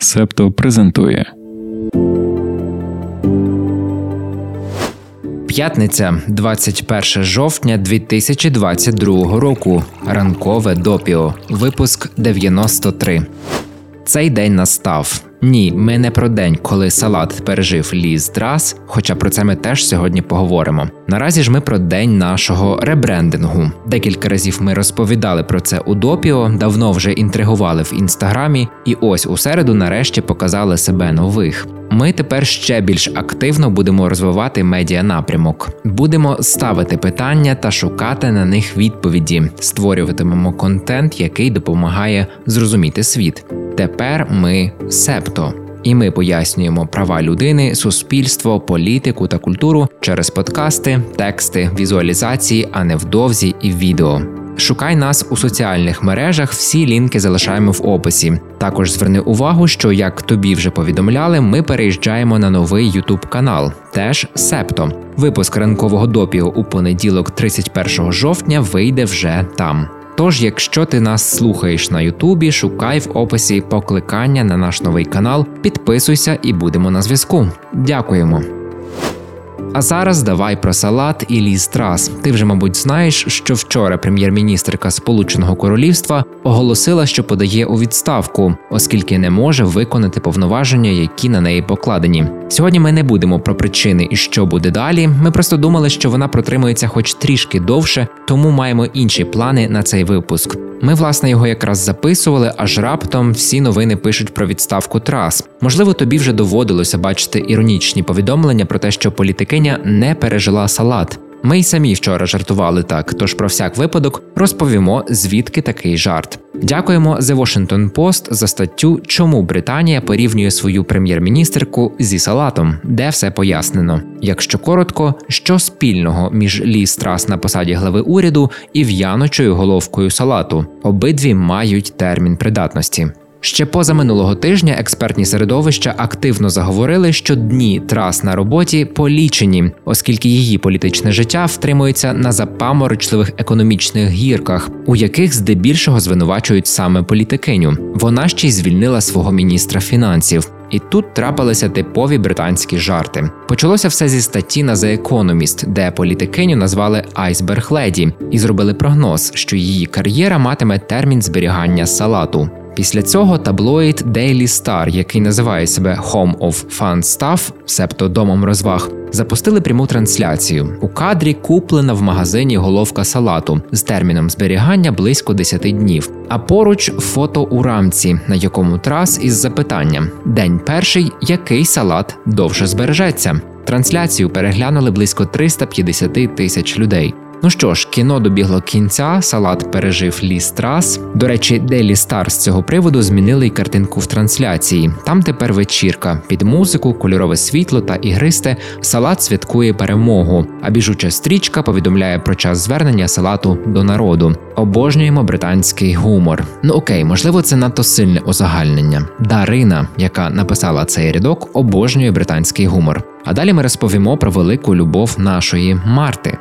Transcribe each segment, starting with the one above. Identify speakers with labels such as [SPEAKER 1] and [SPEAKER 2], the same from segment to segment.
[SPEAKER 1] Септо презентує
[SPEAKER 2] П'ятниця, 21 жовтня 2022 року. Ранкове допіо. Випуск 93. Цей день настав. Ні, ми не про день, коли салат пережив ліс драс, хоча про це ми теж сьогодні поговоримо. Наразі ж ми про день нашого ребрендингу. Декілька разів ми розповідали про це у допіо, давно вже інтригували в інстаграмі, і ось у середу нарешті показали себе нових. Ми тепер ще більш активно будемо розвивати медіа напрямок, будемо ставити питання та шукати на них відповіді, створюватимемо контент, який допомагає зрозуміти світ. Тепер ми септо. І ми пояснюємо права людини, суспільство, політику та культуру через подкасти, тексти, візуалізації, а невдовзі і відео. Шукай нас у соціальних мережах, всі лінки залишаємо в описі. Також зверни увагу, що як тобі вже повідомляли, ми переїжджаємо на новий Ютуб канал, теж Септо. Випуск ранкового допігу у понеділок, 31 жовтня, вийде вже там. Тож, якщо ти нас слухаєш на Ютубі, шукай в описі покликання на наш новий канал, підписуйся і будемо на зв'язку. Дякуємо. А зараз давай про салат і ліс трас. Ти вже, мабуть, знаєш, що вчора прем'єр-міністрка Сполученого Королівства оголосила, що подає у відставку, оскільки не може виконати повноваження, які на неї покладені. Сьогодні ми не будемо про причини і що буде далі. Ми просто думали, що вона протримується хоч трішки довше, тому маємо інші плани на цей випуск. Ми, власне, його якраз записували, аж раптом всі новини пишуть про відставку трас. Можливо, тобі вже доводилося бачити іронічні повідомлення про те, що політикиня не пережила салат. Ми й самі вчора жартували так, тож про всяк випадок розповімо, звідки такий жарт. Дякуємо The Washington Post за статтю, чому Британія порівнює свою прем'єр-міністерку зі салатом, де все пояснено. Якщо коротко, що спільного між ліс трас на посаді глави уряду і в'яночою головкою салату, обидві мають термін придатності. Ще поза минулого тижня експертні середовища активно заговорили, що дні трас на роботі полічені, оскільки її політичне життя втримується на запаморочливих економічних гірках, у яких здебільшого звинувачують саме політикиню. Вона ще й звільнила свого міністра фінансів. І тут трапилися типові британські жарти. Почалося все зі статті на The Economist, де політикиню назвали Айсберг Леді і зробили прогноз, що її кар'єра матиме термін зберігання салату. Після цього таблоїд Daily Star, який називає себе Home of Fun Stuff, себто домом розваг, запустили пряму трансляцію. У кадрі куплена в магазині головка салату з терміном зберігання близько 10 днів. А поруч фото у рамці, на якому трас із запитанням: День перший, який салат довше збережеться. Трансляцію переглянули близько 350 тисяч людей. Ну що ж, кіно добігло кінця, салат пережив ліс трас. До речі, Daily Star з цього приводу змінили й картинку в трансляції. Там тепер вечірка. Під музику, кольорове світло та ігристе салат святкує перемогу. А біжуча стрічка повідомляє про час звернення салату до народу. Обожнюємо британський гумор. Ну окей, можливо, це надто сильне узагальнення. Дарина, яка написала цей рядок, обожнює британський гумор. А далі ми розповімо про велику любов нашої Марти.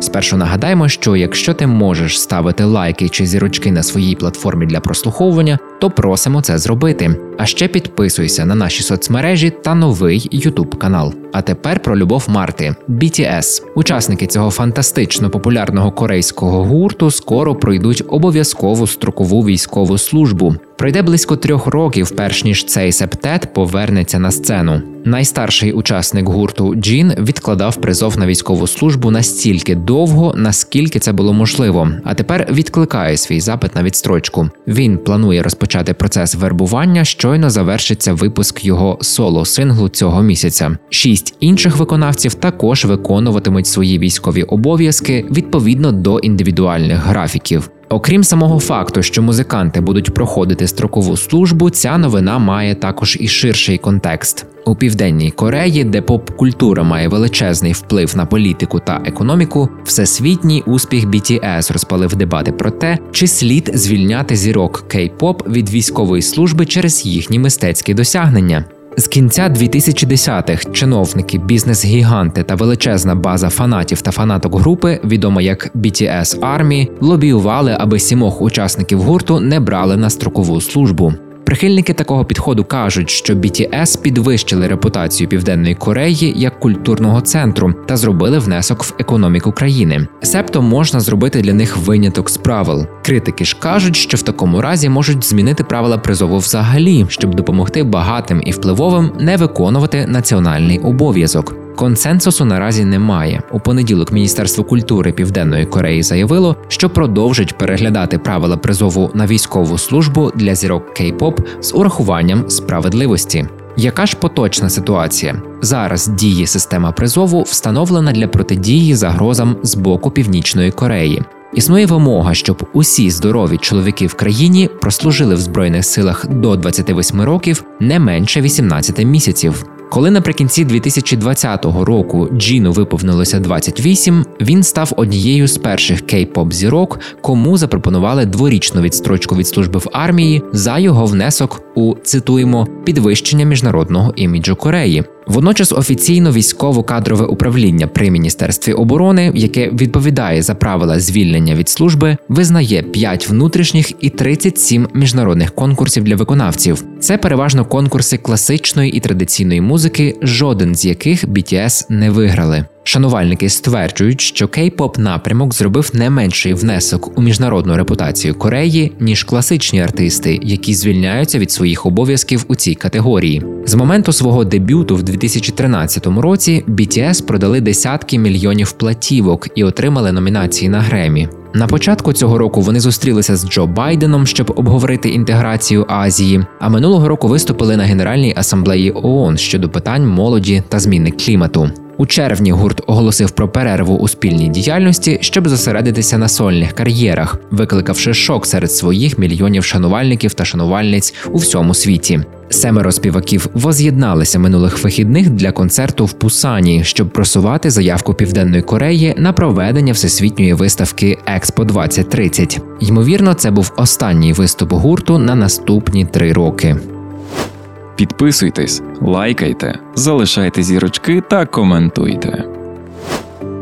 [SPEAKER 2] Спершу нагадаємо, що якщо ти можеш ставити лайки чи зірочки на своїй платформі для прослуховування, то просимо це зробити. А ще підписуйся на наші соцмережі та новий YouTube канал. А тепер про любов Марти BTS. Учасники цього фантастично популярного корейського гурту скоро пройдуть обов'язкову строкову військову службу. Пройде близько трьох років, перш ніж цей септет повернеться на сцену. Найстарший учасник гурту Джін відкладав призов на військову службу настільки довго, наскільки це було можливо. А тепер відкликає свій запит на відстрочку. Він планує розпочати процес вербування. Щойно завершиться випуск його соло синглу цього місяця. Шість інших виконавців також виконуватимуть свої військові обов'язки відповідно до індивідуальних графіків. Окрім самого факту, що музиканти будуть проходити строкову службу, ця новина має також і ширший контекст у південній Кореї, де поп-культура має величезний вплив на політику та економіку. Всесвітній успіх BTS розпалив дебати про те, чи слід звільняти зірок кей-поп від військової служби через їхні мистецькі досягнення. З кінця 2010-х чиновники, бізнес-гіганти та величезна база фанатів та фанаток групи, відома як BTS Army, лобіювали, аби сімох учасників гурту не брали на строкову службу. Прихильники такого підходу кажуть, що BTS підвищили репутацію Південної Кореї як культурного центру та зробили внесок в економіку країни. Себто можна зробити для них виняток з правил. Критики ж кажуть, що в такому разі можуть змінити правила призову взагалі, щоб допомогти багатим і впливовим не виконувати національний обов'язок. Консенсусу наразі немає. У понеділок Міністерство культури Південної Кореї заявило, що продовжить переглядати правила призову на військову службу для зірок кей-поп з урахуванням справедливості. Яка ж поточна ситуація? Зараз діє система призову встановлена для протидії загрозам з боку Північної Кореї. Існує вимога, щоб усі здорові чоловіки в країні прослужили в збройних силах до 28 років не менше 18 місяців. Коли наприкінці 2020 року Джіну виповнилося 28, він став однією з перших кей-поп зірок, кому запропонували дворічну відстрочку від служби в армії за його внесок у цитуємо підвищення міжнародного іміджу Кореї. Водночас офіційно військово-кадрове управління при міністерстві оборони, яке відповідає за правила звільнення від служби, визнає 5 внутрішніх і 37 міжнародних конкурсів для виконавців. Це переважно конкурси класичної і традиційної музики, жоден з яких BTS не виграли. Шанувальники стверджують, що кей-поп напрямок зробив не менший внесок у міжнародну репутацію Кореї, ніж класичні артисти, які звільняються від своїх обов'язків у цій категорії. З моменту свого дебюту в 2013 році BTS продали десятки мільйонів платівок і отримали номінації на Гремі. На початку цього року вони зустрілися з Джо Байденом, щоб обговорити інтеграцію Азії. А минулого року виступили на Генеральній асамблеї ООН щодо питань молоді та зміни клімату. У червні гурт оголосив про перерву у спільній діяльності, щоб зосередитися на сольних кар'єрах, викликавши шок серед своїх мільйонів шанувальників та шанувальниць у всьому світі. Семеро співаків воз'єдналися минулих вихідних для концерту в Пусані, щоб просувати заявку Південної Кореї на проведення всесвітньої виставки Експо 2030. Ймовірно, це був останній виступ гурту на наступні три роки.
[SPEAKER 1] Підписуйтесь, лайкайте, залишайте зірочки та коментуйте.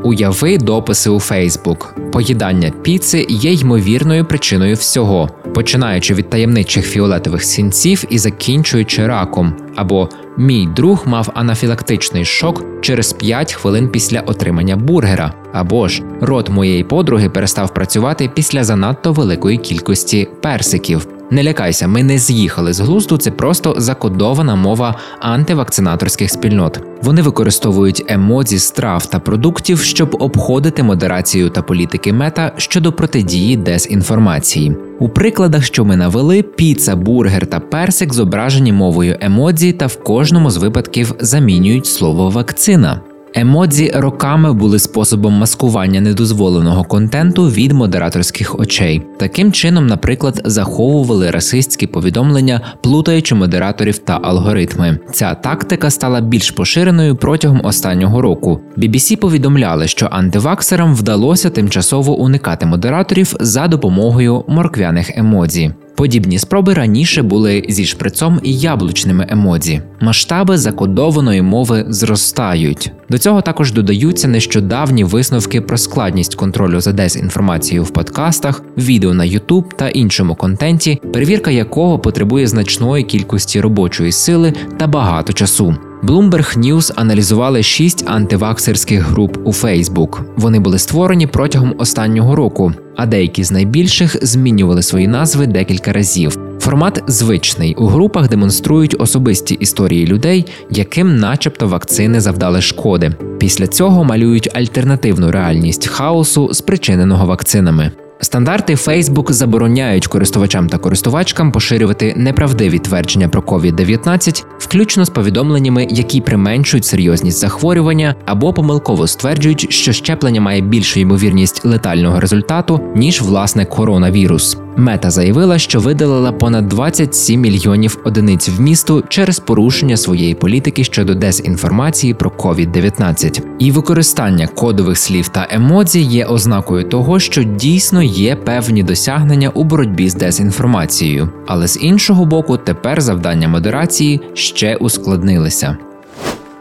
[SPEAKER 2] Уяви дописи у Фейсбук. Поїдання піци є ймовірною причиною всього, починаючи від таємничих фіолетових сінців і закінчуючи раком. Або мій друг мав анафілактичний шок через 5 хвилин після отримання бургера. Або ж рот моєї подруги перестав працювати після занадто великої кількості персиків. Не лякайся, ми не з'їхали з глузду, це просто закодована мова антивакцинаторських спільнот. Вони використовують емодзі страв та продуктів, щоб обходити модерацію та політики мета щодо протидії дезінформації. У прикладах, що ми навели, піца, бургер та персик зображені мовою емодзі та в кожному з випадків замінюють слово вакцина. Емодзі роками були способом маскування недозволеного контенту від модераторських очей. Таким чином, наприклад, заховували расистські повідомлення, плутаючи модераторів та алгоритми. Ця тактика стала більш поширеною протягом останнього року. BBC повідомляли, що антиваксерам вдалося тимчасово уникати модераторів за допомогою морквяних емодзі. Подібні спроби раніше були зі шприцом і яблучними емодзі. Масштаби закодованої мови зростають. До цього також додаються нещодавні висновки про складність контролю за дезінформацією в подкастах, відео на YouTube та іншому контенті, перевірка якого потребує значної кількості робочої сили та багато часу. Bloomberg News аналізували шість антиваксерських груп у Facebook. Вони були створені протягом останнього року, а деякі з найбільших змінювали свої назви декілька разів. Формат звичний у групах демонструють особисті історії людей, яким, начебто, вакцини завдали шкоди. Після цього малюють альтернативну реальність хаосу, спричиненого вакцинами. Стандарти Facebook забороняють користувачам та користувачкам поширювати неправдиві твердження про COVID-19, включно з повідомленнями, які применшують серйозність захворювання або помилково стверджують, що щеплення має більшу ймовірність летального результату ніж власне коронавірус. Мета заявила, що видалила понад 27 мільйонів одиниць вмісту через порушення своєї політики щодо дезінформації про COVID-19. І використання кодових слів та емодзі є ознакою того, що дійсно є певні досягнення у боротьбі з дезінформацією, але з іншого боку, тепер завдання модерації ще ускладнилися.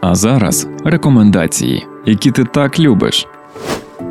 [SPEAKER 1] А зараз рекомендації, які ти так любиш.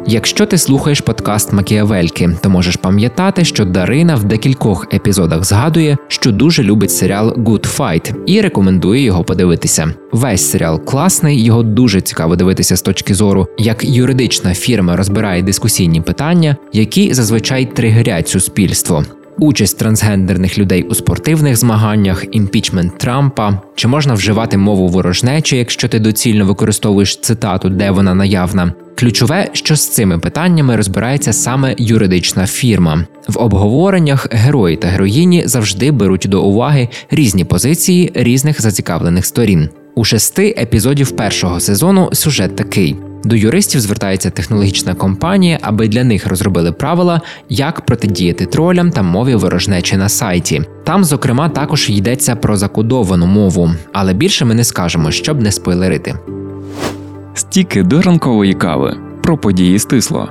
[SPEAKER 2] Якщо ти слухаєш подкаст Макіавельки, то можеш пам'ятати, що Дарина в декількох епізодах згадує, що дуже любить серіал Good Fight і рекомендує його подивитися. Весь серіал класний, його дуже цікаво дивитися з точки зору, як юридична фірма розбирає дискусійні питання, які зазвичай тригерять суспільство участь трансгендерних людей у спортивних змаганнях, імпічмент Трампа, чи можна вживати мову ворожнечі, якщо ти доцільно використовуєш цитату, де вона наявна. Ключове, що з цими питаннями розбирається саме юридична фірма. В обговореннях герої та героїні завжди беруть до уваги різні позиції різних зацікавлених сторін. У шести епізодів першого сезону сюжет такий: до юристів звертається технологічна компанія, аби для них розробили правила, як протидіяти тролям та мові ворожнечі на сайті. Там, зокрема, також йдеться про закодовану мову, але більше ми не скажемо, щоб не спойлерити.
[SPEAKER 1] Стіки до ранкової кави про події стисло.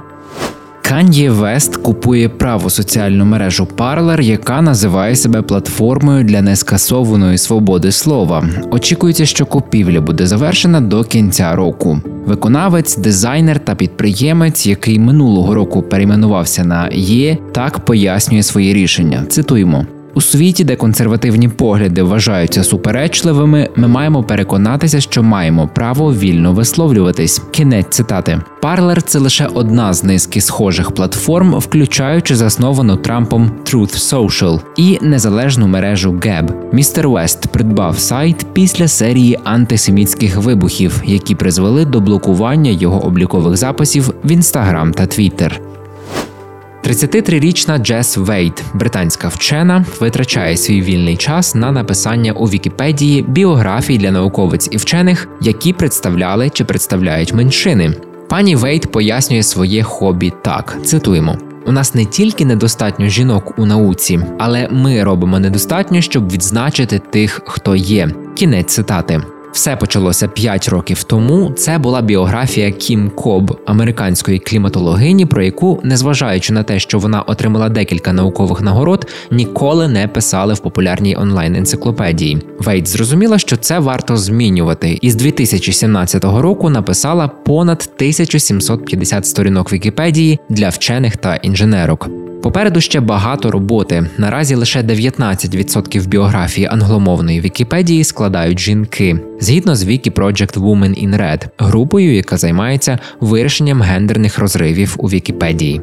[SPEAKER 2] Кан'є Вест купує праву соціальну мережу Parler, яка називає себе платформою для нескасованої свободи слова. Очікується, що купівля буде завершена до кінця року. Виконавець, дизайнер та підприємець, який минулого року перейменувався на Є, так пояснює свої рішення. Цитуємо. У світі, де консервативні погляди вважаються суперечливими, ми маємо переконатися, що маємо право вільно висловлюватись. Кінець цитати Parler – це лише одна з низки схожих платформ, включаючи засновану Трампом Truth Social і незалежну мережу Gab. Містер Вест придбав сайт після серії антисемітських вибухів, які призвели до блокування його облікових записів в Instagram та Twitter. 33-річна Джес Вейт, британська вчена, витрачає свій вільний час на написання у Вікіпедії біографій для науковиць і вчених, які представляли чи представляють меншини. Пані Вейт пояснює своє хобі так: цитуємо. У нас не тільки недостатньо жінок у науці, але ми робимо недостатньо, щоб відзначити тих, хто є. Кінець цитати. Все почалося 5 років тому. Це була біографія Кім Коб, американської кліматологині, про яку, незважаючи на те, що вона отримала декілька наукових нагород, ніколи не писали в популярній онлайн енциклопедії. Вейт зрозуміла, що це варто змінювати, і з 2017 року написала понад 1750 сторінок Вікіпедії для вчених та інженерок. Попереду ще багато роботи. Наразі лише 19% біографії англомовної Вікіпедії складають жінки, згідно з Wiki Project Women in Red, групою, яка займається вирішенням гендерних розривів у Вікіпедії.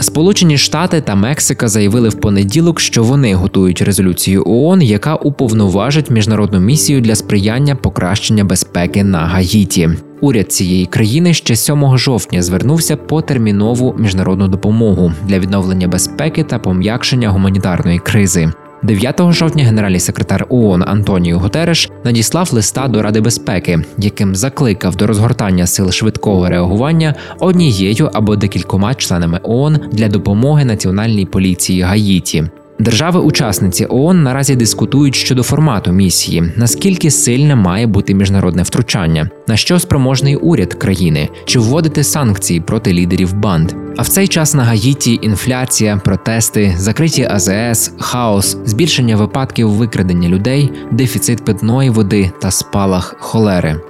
[SPEAKER 2] Сполучені Штати та Мексика заявили в понеділок, що вони готують резолюцію ООН, яка уповноважить міжнародну місію для сприяння покращення безпеки на Гаїті. Уряд цієї країни ще 7 жовтня звернувся по термінову міжнародну допомогу для відновлення безпеки та пом'якшення гуманітарної кризи. 9 жовтня генеральний секретар ООН Антоніо Гутереш надіслав листа до Ради безпеки, яким закликав до розгортання сил швидкого реагування однією або декількома членами ООН для допомоги національній поліції Гаїті. Держави-учасниці ООН наразі дискутують щодо формату місії, наскільки сильне має бути міжнародне втручання, на що спроможний уряд країни, чи вводити санкції проти лідерів банд. А в цей час на Гаїті інфляція, протести, закриті АЗС, хаос, збільшення випадків викрадення людей, дефіцит питної води та спалах холери.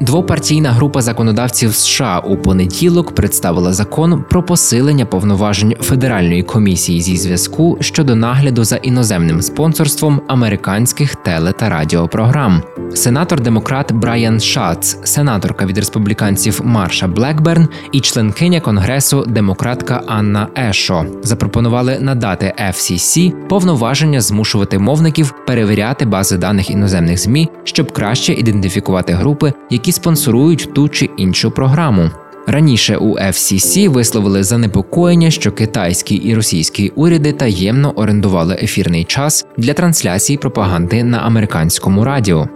[SPEAKER 2] Двопартійна група законодавців США у понеділок представила закон про посилення повноважень Федеральної комісії зі зв'язку щодо нагляду за іноземним спонсорством американських теле та радіопрограм. Сенатор демократ Брайан Шац, сенаторка від республіканців Марша Блекберн і членкиня конгресу демократка Анна Ешо запропонували надати FCC повноваження змушувати мовників перевіряти бази даних іноземних змі, щоб краще ідентифікувати групи, які спонсорують ту чи іншу програму. Раніше у FCC висловили занепокоєння, що китайські і російські уряди таємно орендували ефірний час для трансляції пропаганди на американському радіо.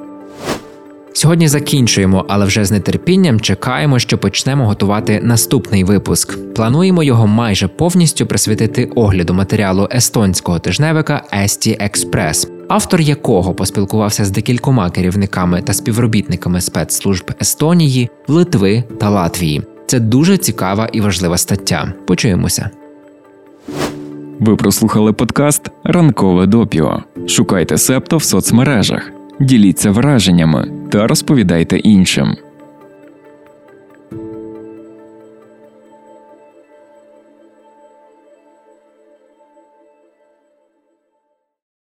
[SPEAKER 2] Сьогодні закінчуємо, але вже з нетерпінням чекаємо, що почнемо готувати наступний випуск. Плануємо його майже повністю присвятити огляду матеріалу естонського тижневика Есті Експрес, автор якого поспілкувався з декількома керівниками та співробітниками спецслужб Естонії, Литви та Латвії. Це дуже цікава і важлива стаття. Почуємося.
[SPEAKER 1] Ви прослухали подкаст Ранкове допіо. Шукайте септо в соцмережах, діліться враженнями та розповідайте іншим.